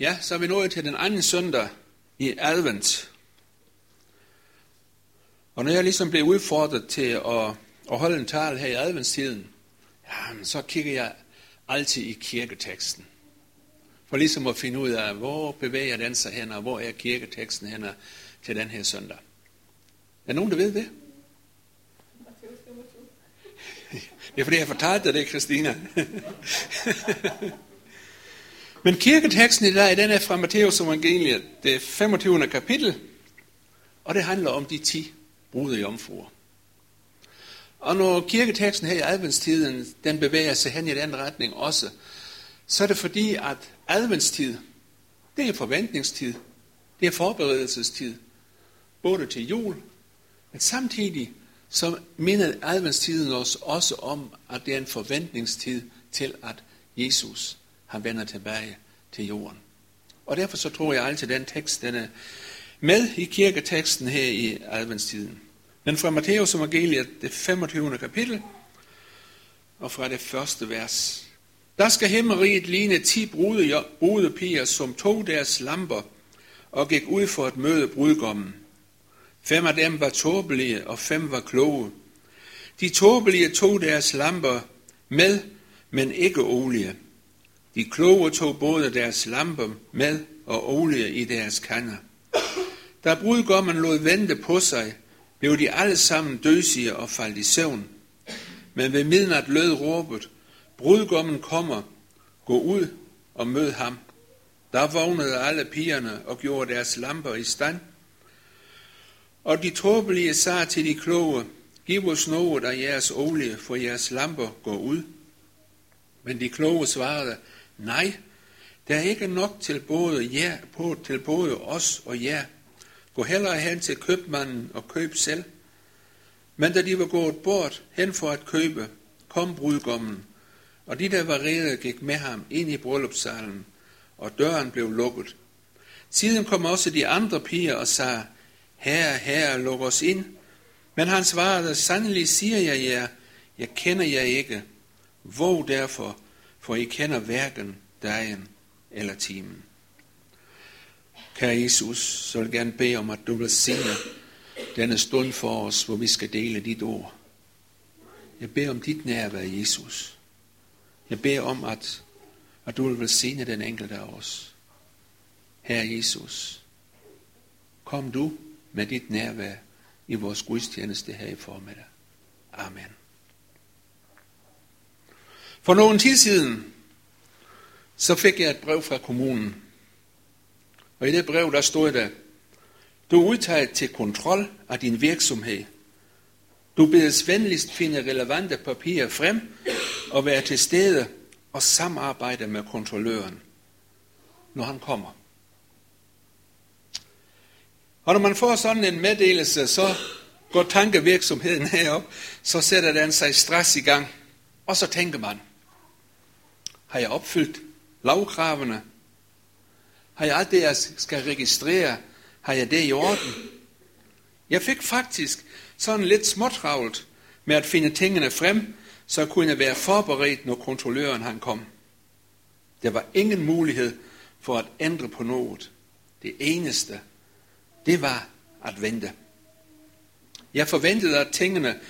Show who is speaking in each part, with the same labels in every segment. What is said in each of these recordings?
Speaker 1: Ja, så er vi nået til den anden søndag i advent. Og når jeg ligesom blev udfordret til at, at holde en tale her i adventstiden, ja, så kigger jeg altid i kirketeksten. For ligesom at finde ud af, hvor bevæger den sig hen, og hvor er kirketeksten hen til den her søndag. Er nogen, der ved det? Det er fordi, jeg fortalte dig det, Christina. Men kirketeksten i dag, den er fra Matteus evangeliet, det 25. kapitel, og det handler om de 10 brude jomfruer. Og når kirketeksten her i adventstiden, den bevæger sig hen i den anden retning også, så er det fordi, at adventstid, det er forventningstid, det er forberedelsestid, både til jul, men samtidig så minder adventstiden os også om, at det er en forventningstid til, at Jesus han vender tilbage til jorden. Og derfor så tror jeg altid, at den tekst den er med i kirketeksten her i adventstiden. Men fra Matthæus evangeliet, det 25. kapitel, og fra det første vers. Der skal himmeriget ligne ti brude, brudepiger, som tog deres lamper og gik ud for at møde brudgommen. Fem af dem var tåbelige, og fem var kloge. De tåbelige tog deres lamper med, men ikke olie. De kloge tog både deres lamper med og olie i deres kander. Da brudgommen lod vente på sig, blev de alle sammen døsige og faldt i søvn. Men ved midnat lød råbet, brudgommen kommer, gå ud og mød ham. Der vågnede alle pigerne og gjorde deres lamper i stand. Og de tåbelige sagde til de kloge, giv os noget af jeres olie, for jeres lamper går ud. Men de kloge svarede, nej, der er ikke nok til både, jer, på, til både os og jer. Gå hellere hen til købmanden og køb selv. Men da de var gået bort hen for at købe, kom brudgommen, og de, der var rede, gik med ham ind i bryllupssalen, og døren blev lukket. Siden kom også de andre piger og sagde, Herre, herre, luk os ind. Men han svarede, sandelig siger jeg jer, jeg kender jer ikke. Våg derfor, for I kender hverken dagen eller timen. Kære Jesus, så vil jeg gerne bede om, at du vil sige denne stund for os, hvor vi skal dele dit ord. Jeg beder om dit nærvær, Jesus. Jeg beder om, at, at du vil velsigne den enkelte af os. Herre Jesus, kom du med dit nærvær i vores gudstjeneste her i formiddag. Amen. For nogen tid siden, så fik jeg et brev fra kommunen. Og i det brev, der stod der, du er udtaget til kontrol af din virksomhed. Du bedes venligst finde relevante papirer frem og være til stede og samarbejde med kontrolløren, når han kommer. Og når man får sådan en meddelelse, så går tankevirksomheden herop, så sætter den sig stress i gang. Og så tænker man, har jeg opfyldt lovkravene? Har jeg alt det, jeg skal registrere, har jeg det i orden? Jeg fik faktisk sådan lidt småtravlt med at finde tingene frem, så jeg kunne være forberedt, når kontrolløren han kom. Der var ingen mulighed for at ændre på noget. Det eneste, det var at vente. Jeg forventede, at tingene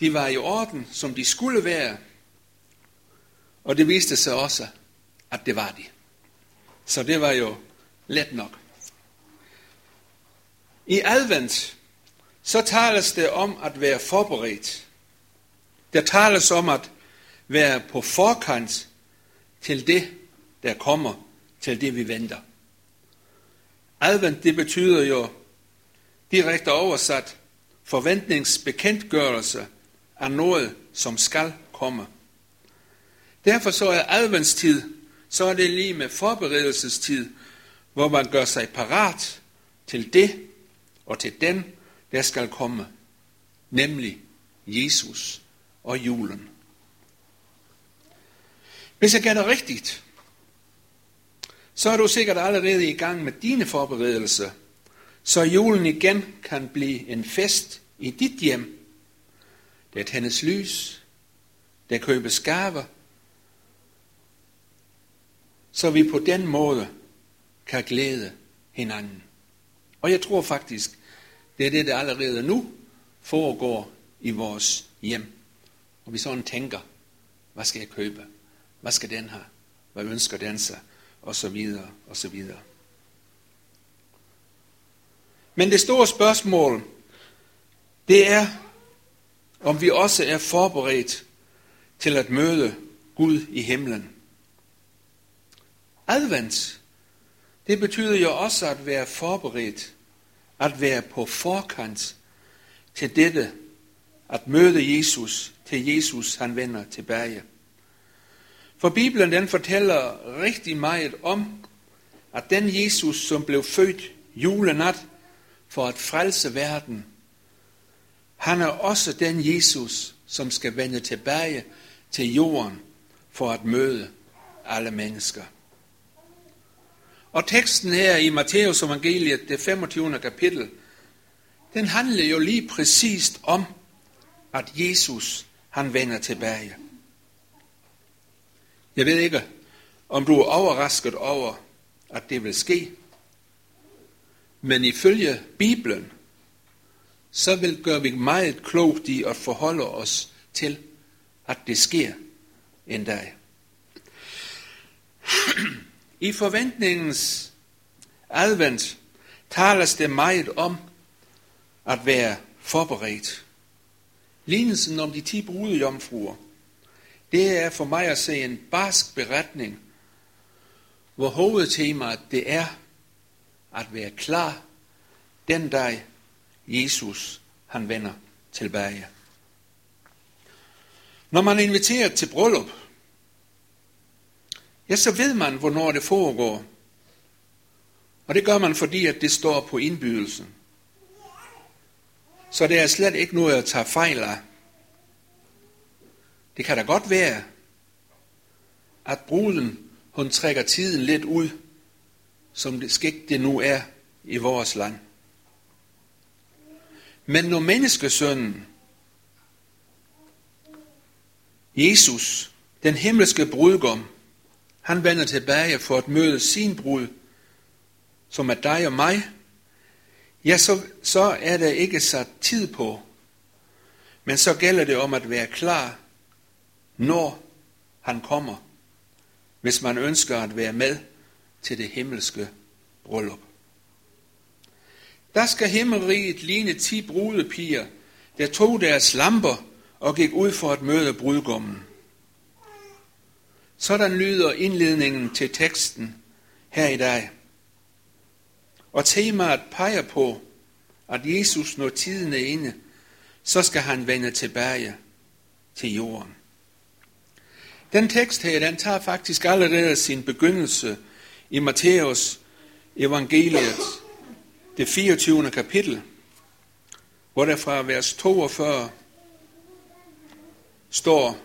Speaker 1: de var i orden, som de skulle være. Og det viste sig også, at det var de. Så det var jo let nok. I advent, så tales det om at være forberedt. Der tales om at være på forkant til det, der kommer, til det vi venter. Advent, det betyder jo direkte oversat forventningsbekendtgørelse af noget, som skal komme. Derfor så er adventstid, så er det lige med forberedelsestid, hvor man gør sig parat til det og til den, der skal komme, nemlig Jesus og julen. Hvis jeg gætter rigtigt, så er du sikkert allerede i gang med dine forberedelser så julen igen kan blive en fest i dit hjem. Der tændes lys, der købes gaver, så vi på den måde kan glæde hinanden. Og jeg tror faktisk, det er det, der allerede nu foregår i vores hjem. Og vi sådan tænker, hvad skal jeg købe? Hvad skal den have? Hvad ønsker den sig? Og så videre, og så videre. Men det store spørgsmål, det er, om vi også er forberedt til at møde Gud i himlen. Advent, det betyder jo også at være forberedt, at være på forkant til dette, at møde Jesus, til Jesus han vender tilbage. For Bibelen den fortæller rigtig meget om, at den Jesus, som blev født julenat for at frelse verden, han er også den Jesus, som skal vende tilbage til jorden for at møde alle mennesker. Og teksten her i Matteus evangeliet, det 25. kapitel, den handler jo lige præcist om, at Jesus, han vender tilbage. Jeg ved ikke, om du er overrasket over, at det vil ske. Men ifølge Bibelen, så vil gøre vi meget klogt i at forholde os til, at det sker en dag. I forventningens advent tales det meget om at være forberedt. Lignelsen om de ti brudejomfruer, det er for mig at se en barsk beretning, hvor hovedtemaet det er at være klar den dag Jesus han vender tilbage. Når man er inviteret til bryllup, ja, så ved man, hvornår det foregår. Og det gør man, fordi at det står på indbydelsen. Så det er slet ikke noget at tage fejl af. Det kan da godt være, at bruden, hun trækker tiden lidt ud, som det skik det nu er i vores land. Men når menneskesønnen, Jesus, den himmelske brudgom, han vender tilbage for at møde sin brud, som er dig og mig, ja, så, så er der ikke sat tid på. Men så gælder det om at være klar, når han kommer, hvis man ønsker at være med til det himmelske bryllup. Der skal himmelriget ligne ti brudepiger, der tog deres lamper og gik ud for at møde brudgommen. Sådan lyder indledningen til teksten her i dag. Og temaet peger på, at Jesus, når tiden er inde, så skal han vende tilbage til jorden. Den tekst her, den tager faktisk allerede sin begyndelse i Matthæus evangeliet, det 24. kapitel, hvor der fra vers 42 står,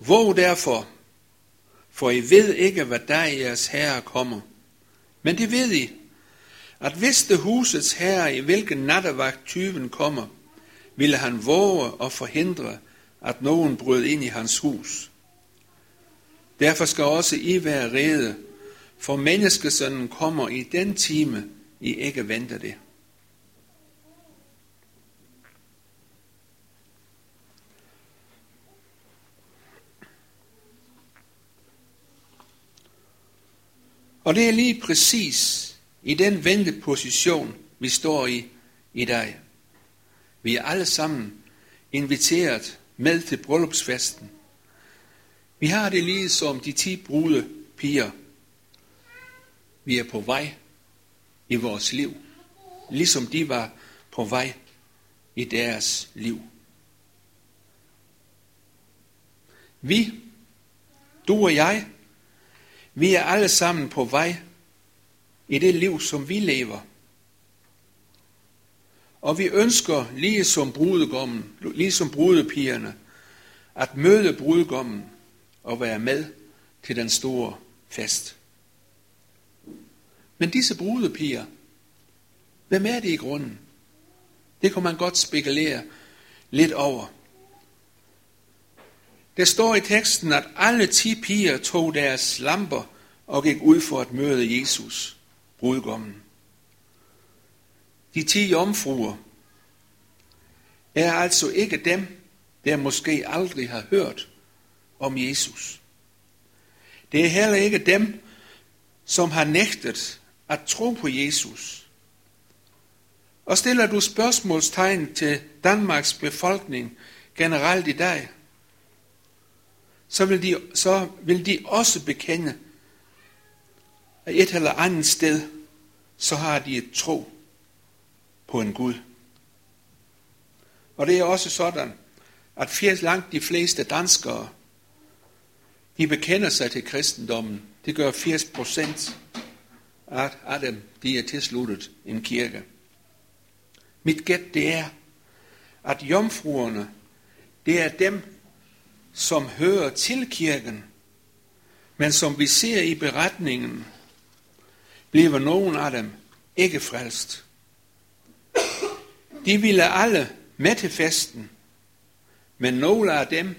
Speaker 1: Våg derfor, for I ved ikke, hvad der jeres herre kommer. Men det ved I, at hvis det husets herre, i hvilken nattevagt tyven kommer, ville han våge og forhindre, at nogen brød ind i hans hus. Derfor skal også I være rede, for menneskesønnen kommer i den time, I ikke venter det. Og det er lige præcis i den vendte position, vi står i i dag. Vi er alle sammen inviteret med til bryllupsfesten. Vi har det lige som de ti brude piger. Vi er på vej i vores liv, ligesom de var på vej i deres liv. Vi, du og jeg, vi er alle sammen på vej i det liv, som vi lever. Og vi ønsker, ligesom brudegommen, ligesom brudepigerne, at møde brudgommen og være med til den store fest. Men disse brudepiger, hvem er det i grunden? Det kan man godt spekulere lidt over. Der står i teksten, at alle ti piger tog deres lamper og gik ud for at møde Jesus brudgommen. De ti jomfruer er altså ikke dem, der måske aldrig har hørt om Jesus. Det er heller ikke dem, som har nægtet at tro på Jesus. Og stiller du spørgsmålstegn til Danmarks befolkning generelt i dag, så vil de, så vil de også bekende, at et eller andet sted, så har de et tro på en Gud. Og det er også sådan, at firs langt de fleste danskere, de bekender sig til kristendommen. Det gør 80 procent af dem, de er tilsluttet en kirke. Mit gæt det er, at jomfruerne, det er dem, som hører til kirken, men som vi ser i beretningen, bliver nogen af dem ikke frelst. De ville alle med til festen, men nogle af dem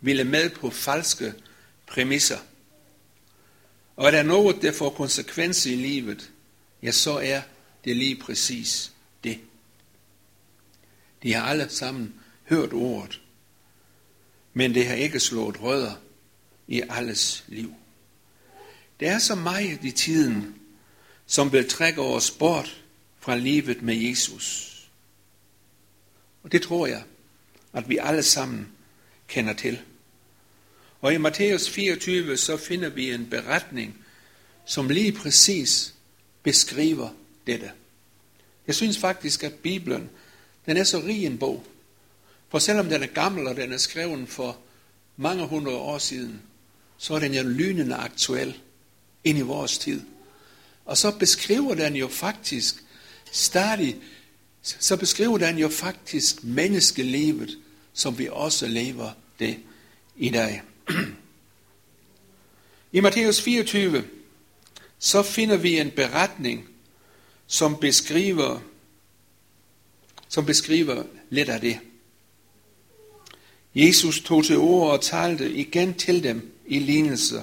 Speaker 1: ville med på falske præmisser. Og er der noget, der får konsekvenser i livet, ja, så er det lige præcis det. De har alle sammen hørt ordet, men det har ikke slået rødder i alles liv. Der er så meget i tiden, som vil trække os bort fra livet med Jesus. Og det tror jeg, at vi alle sammen kender til. Og i Matthæus 24, så finder vi en beretning, som lige præcis beskriver dette. Jeg synes faktisk, at Bibelen, den er så rig en bog. For selvom den er gammel, og den er skrevet for mange hundrede år siden, så er den jo lynende aktuel ind i vores tid. Og så beskriver den jo faktisk stadig, så beskriver den jo faktisk menneskelivet, som vi også lever det i dag. I Matthæus 24, så finder vi en beretning, som beskriver, som beskriver lidt af det. Jesus tog til ord og talte igen til dem i lignelser.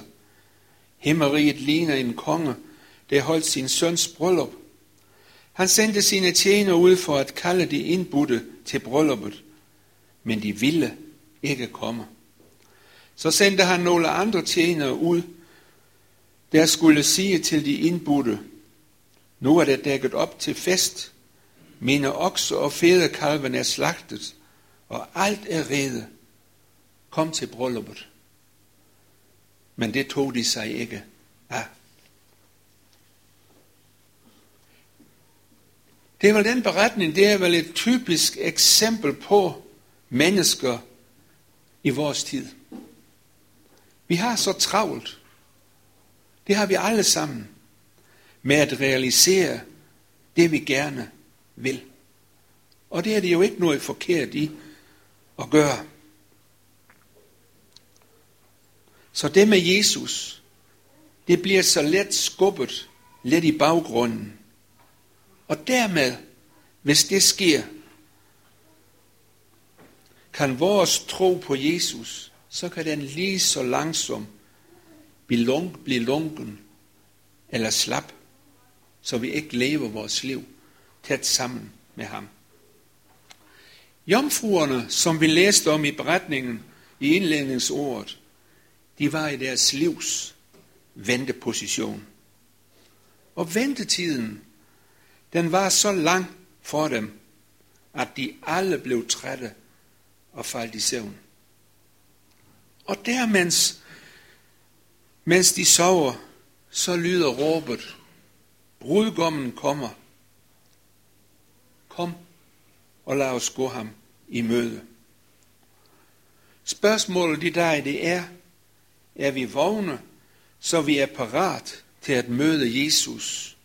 Speaker 1: Himmeriget ligner en konge, der holdt sin søns bryllup. Han sendte sine tjener ud for at kalde de indbudte til brylluppet, men de ville ikke komme. Så sendte han nogle andre tjenere ud, der skulle sige til de indbudte, nu er det dækket op til fest, mine okser og fædrekalven er slagtet, og alt er rede. Kom til brylluppet. Men det tog de sig ikke af. Det er vel den beretning, det er vel et typisk eksempel på mennesker i vores tid. Vi har så travlt. Det har vi alle sammen med at realisere det, vi gerne vil. Og det er det jo ikke noget forkert i at gøre. Så det med Jesus, det bliver så let skubbet lidt i baggrunden. Og dermed, hvis det sker, kan vores tro på Jesus, så kan den lige så langsom blive, lunk, blive lunken eller slap, så vi ikke lever vores liv tæt sammen med ham. Jomfruerne, som vi læste om i beretningen i indledningsordet, de var i deres livs venteposition. Og ventetiden, den var så lang for dem, at de alle blev trætte og faldt i søvn. Og der, mens, mens de sover, så lyder råbet, brudgommen kommer. Kom og lad os gå ham i møde. Spørgsmålet i dag, det er, er vi vågne, så vi er parat til at møde Jesus,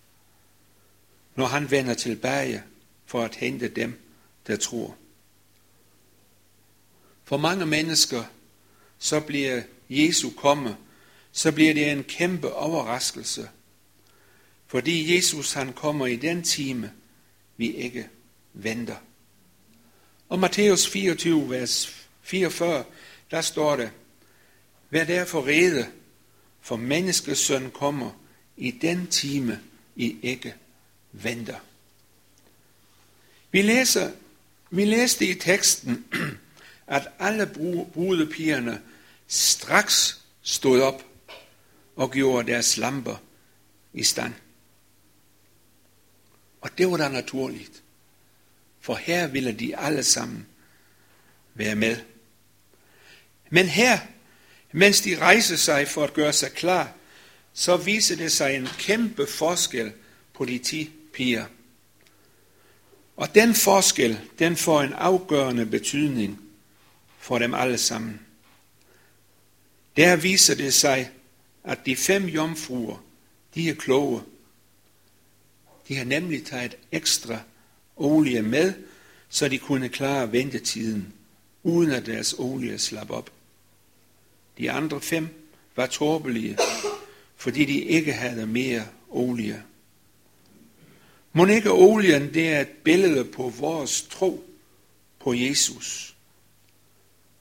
Speaker 1: når han vender tilbage for at hente dem, der tror. For mange mennesker, så bliver Jesu komme, så bliver det en kæmpe overraskelse. Fordi Jesus han kommer i den time, vi ikke venter. Og Matthæus 24, vers 44, der står det, Vær derfor rede, for menneskesøn kommer i den time, I ikke venter. Vi læser, vi læste i teksten, at alle brudepigerne straks stod op og gjorde deres lamper i stand. Og det var da naturligt, for her ville de alle sammen være med. Men her, mens de rejser sig for at gøre sig klar, så viser det sig en kæmpe forskel på de ti piger. Og den forskel, den får en afgørende betydning for dem alle sammen. Der viser det sig, at de fem jomfruer, de er kloge. De har nemlig taget ekstra olie med, så de kunne klare ventetiden, uden at deres olie slap op. De andre fem var tåbelige, fordi de ikke havde mere olie. Må ikke olien, det er et billede på vores tro på Jesus.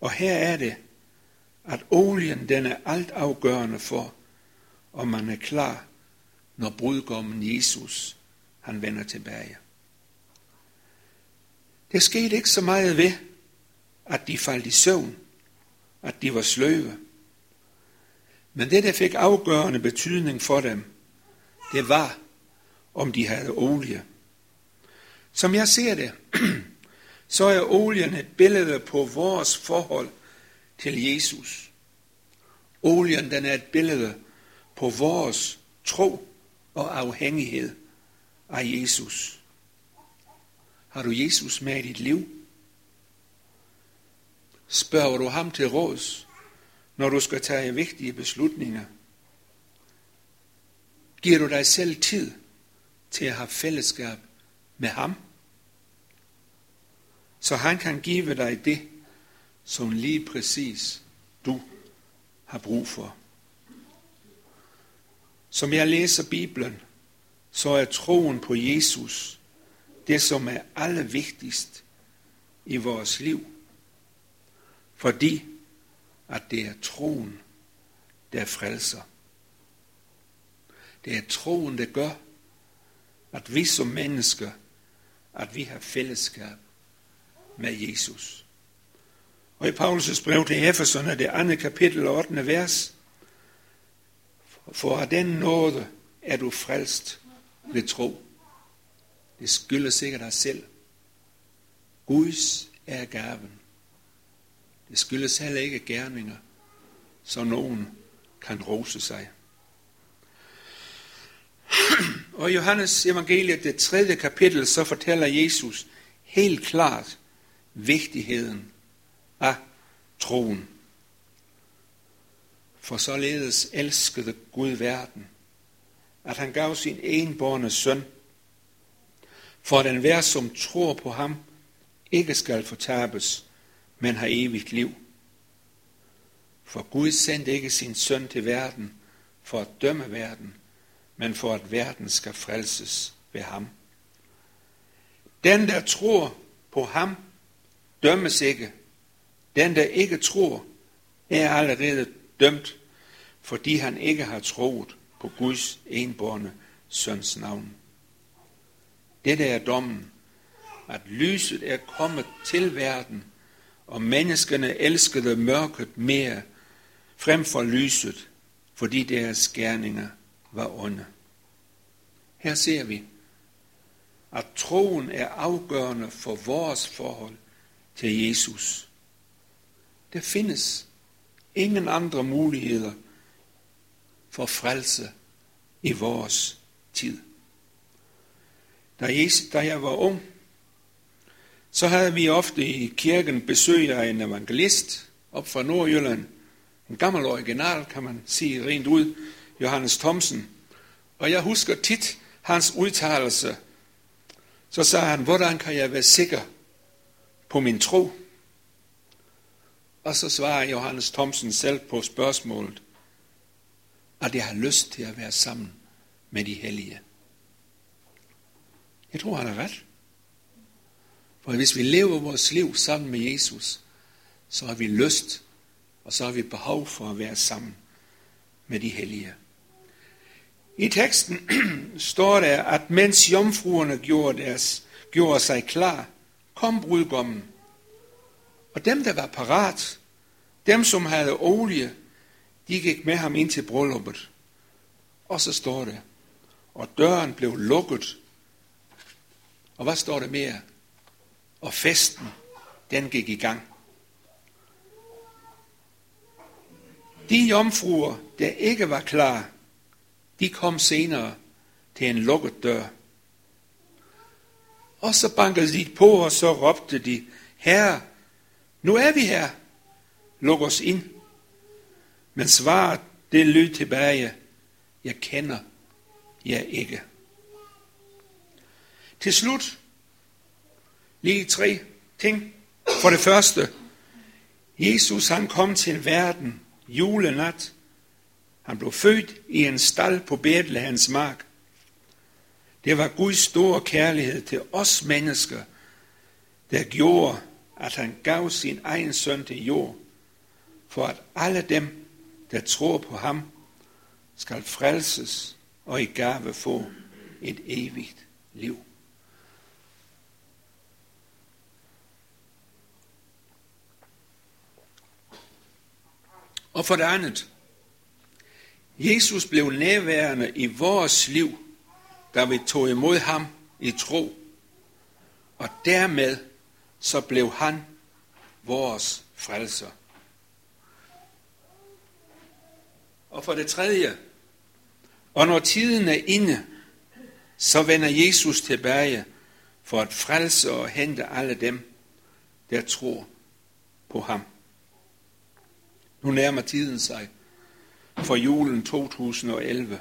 Speaker 1: Og her er det, at olien den er altafgørende for, om man er klar, når brudgommen Jesus han vender tilbage. Det skete ikke så meget ved, at de faldt i søvn, at de var sløve. Men det, der fik afgørende betydning for dem, det var, om de havde olie. Som jeg ser det, så er olien et billede på vores forhold til Jesus. Olien den er et billede på vores tro og afhængighed af Jesus. Har du Jesus med i dit liv? Spørger du ham til råds, når du skal tage vigtige beslutninger? Giver du dig selv tid til at have fællesskab med ham? Så han kan give dig det, som lige præcis du har brug for. Som jeg læser Bibelen, så er troen på Jesus det, som er allervigtigst i vores liv. Fordi at det er troen, der frelser. Det er troen, der gør, at vi som mennesker, at vi har fællesskab med Jesus. Og i Paulus' brev til Efeserne, det andet kapitel 8. vers, for af den nåde er du frelst ved tro. Det skylder sikkert dig selv. Guds er gaven. Det skyldes heller ikke gerninger, så nogen kan rose sig. Og i Johannes evangeliet, det tredje kapitel, så fortæller Jesus helt klart vigtigheden af troen. For således elskede Gud verden, at han gav sin enborne søn, for at enhver, som tror på ham, ikke skal fortabes, men har evigt liv. For Gud sendte ikke sin søn til verden for at dømme verden, men for at verden skal frelses ved ham. Den, der tror på ham, dømmes ikke. Den, der ikke tror, er allerede dømt, fordi han ikke har troet på Guds enborne søns navn. Dette er dommen, at lyset er kommet til verden, og menneskene elskede mørket mere frem for lyset, fordi deres gerninger var onde. Her ser vi, at troen er afgørende for vores forhold til Jesus. Der findes ingen andre muligheder for frelse i vores tid. Da jeg var ung, så havde vi ofte i kirken besøg af en evangelist op fra Nordjylland. En gammel original, kan man sige rent ud, Johannes Thomsen. Og jeg husker tit hans udtalelse. Så sagde han, hvordan kan jeg være sikker på min tro? Og så svarer Johannes Thomsen selv på spørgsmålet, at jeg har lyst til at være sammen med de hellige. Jeg tror, han har ret. For hvis vi lever vores liv sammen med Jesus, så har vi lyst, og så har vi behov for at være sammen med de hellige. I teksten står der, at mens jomfruerne gjorde, deres, gjorde sig klar, kom brudgommen. Og dem, der var parat, dem, som havde olie, de gik med ham ind til brylluppet. Og så står det, og døren blev lukket. Og hvad står der mere? Og festen, den gik i gang. De jomfruer, der ikke var klar, de kom senere til en lukket dør. Og så bankede de på, og så råbte de, Herre, nu er vi her. Luk os ind. Men svaret, det lød tilbage, jeg kender jer ikke. Til slut, lige tre ting. For det første, Jesus han kom til verden julenat. Han blev født i en stald på Bethlehems mark. Det var Guds store kærlighed til os mennesker, der gjorde, at han gav sin egen søn til jord, for at alle dem, der tror på ham, skal frelses og i gave få et evigt liv. Og for det andet, Jesus blev nærværende i vores liv, da vi tog imod ham i tro. Og dermed så blev han vores frelser. Og for det tredje, og når tiden er inde, så vender Jesus tilbage for at frelse og hente alle dem, der tror på ham. Nu nærmer tiden sig for julen 2011.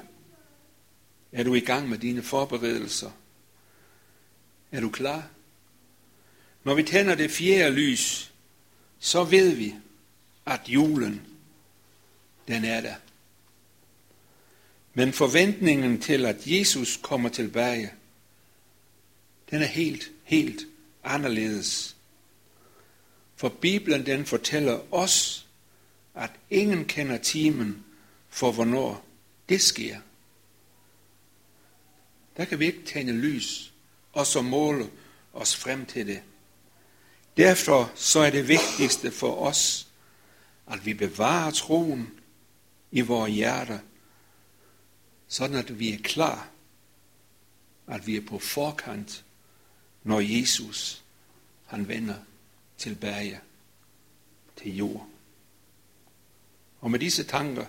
Speaker 1: Er du i gang med dine forberedelser? Er du klar? Når vi tænder det fjerde lys, så ved vi, at julen, den er der. Men forventningen til, at Jesus kommer tilbage, den er helt, helt anderledes. For Bibelen den fortæller os, at ingen kender timen for, hvornår det sker. Der kan vi ikke tænde lys og så måle os frem til det. Derfor så er det vigtigste for os, at vi bevarer troen i vores hjerter, sådan at vi er klar, at vi er på forkant, når Jesus han vender tilbage til jord. Og med disse tanker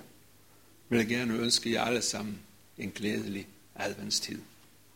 Speaker 1: vil jeg gerne ønske jer alle sammen en glædelig adventstid.